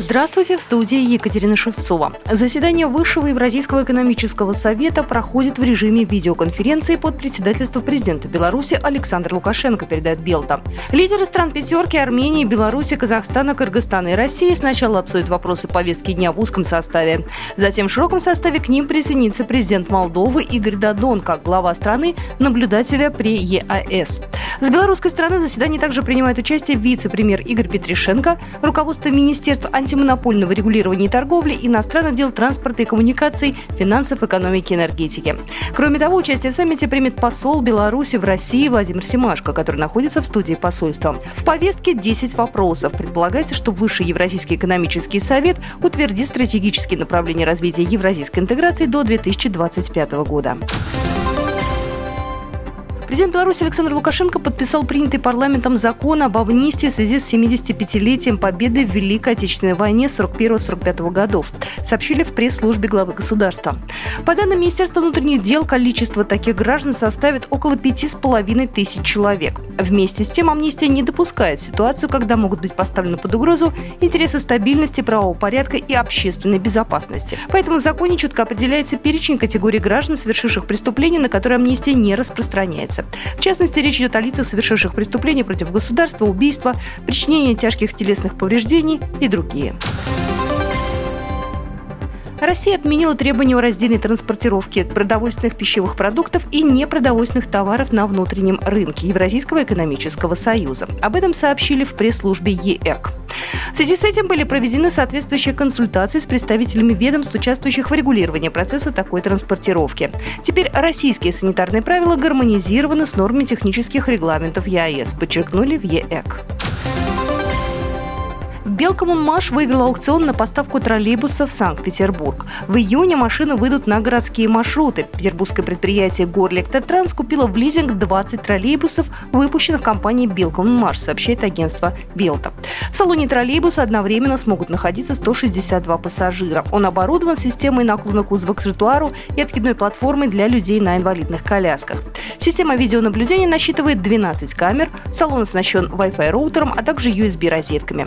Здравствуйте, в студии Екатерина Шевцова. Заседание Высшего Евразийского экономического совета проходит в режиме видеоконференции под председательством президента Беларуси Александра Лукашенко, передает Белта. Лидеры стран пятерки Армении, Беларуси, Казахстана, Кыргызстана и России сначала обсудят вопросы повестки дня в узком составе. Затем в широком составе к ним присоединится президент Молдовы Игорь Дадон, как глава страны, наблюдателя при ЕАЭС. С белорусской стороны в заседании также принимает участие вице-премьер Игорь Петришенко, руководство Министерства антимонопольного регулирования и торговли, иностранных дел, транспорта и коммуникаций, финансов, экономики и энергетики. Кроме того, участие в саммите примет посол Беларуси в России Владимир Семашко, который находится в студии посольства. В повестке 10 вопросов. Предполагается, что Высший Евразийский экономический совет утвердит стратегические направления развития евразийской интеграции до 2025 года. Президент Беларуси Александр Лукашенко подписал принятый парламентом закон об амнистии в связи с 75-летием победы в Великой Отечественной войне 41-45 годов, сообщили в пресс-службе главы государства. По данным Министерства внутренних дел, количество таких граждан составит около 5,5 тысяч человек. Вместе с тем, амнистия не допускает ситуацию, когда могут быть поставлены под угрозу интересы стабильности, правового порядка и общественной безопасности. Поэтому в законе четко определяется перечень категорий граждан, совершивших преступления, на которые амнистия не распространяется кодекса. В частности, речь идет о лицах, совершивших преступления против государства, убийства, причинение тяжких телесных повреждений и другие. Россия отменила требования о раздельной транспортировке продовольственных пищевых продуктов и непродовольственных товаров на внутреннем рынке Евразийского экономического союза. Об этом сообщили в пресс-службе ЕЭК. В связи с этим были проведены соответствующие консультации с представителями ведомств, участвующих в регулировании процесса такой транспортировки. Теперь российские санитарные правила гармонизированы с нормами технических регламентов ЕАЭС, подчеркнули в ЕЭК. Белкоммунмаш выиграл аукцион на поставку троллейбуса в Санкт-Петербург. В июне машины выйдут на городские маршруты. Петербургское предприятие «Горлектотранс» купило в лизинг 20 троллейбусов, выпущенных компанией «Белкоммунмаш», сообщает агентство «Белта». В салоне троллейбуса одновременно смогут находиться 162 пассажира. Он оборудован системой наклона кузова к тротуару и откидной платформой для людей на инвалидных колясках. Система видеонаблюдения насчитывает 12 камер, салон оснащен Wi-Fi роутером, а также USB-розетками.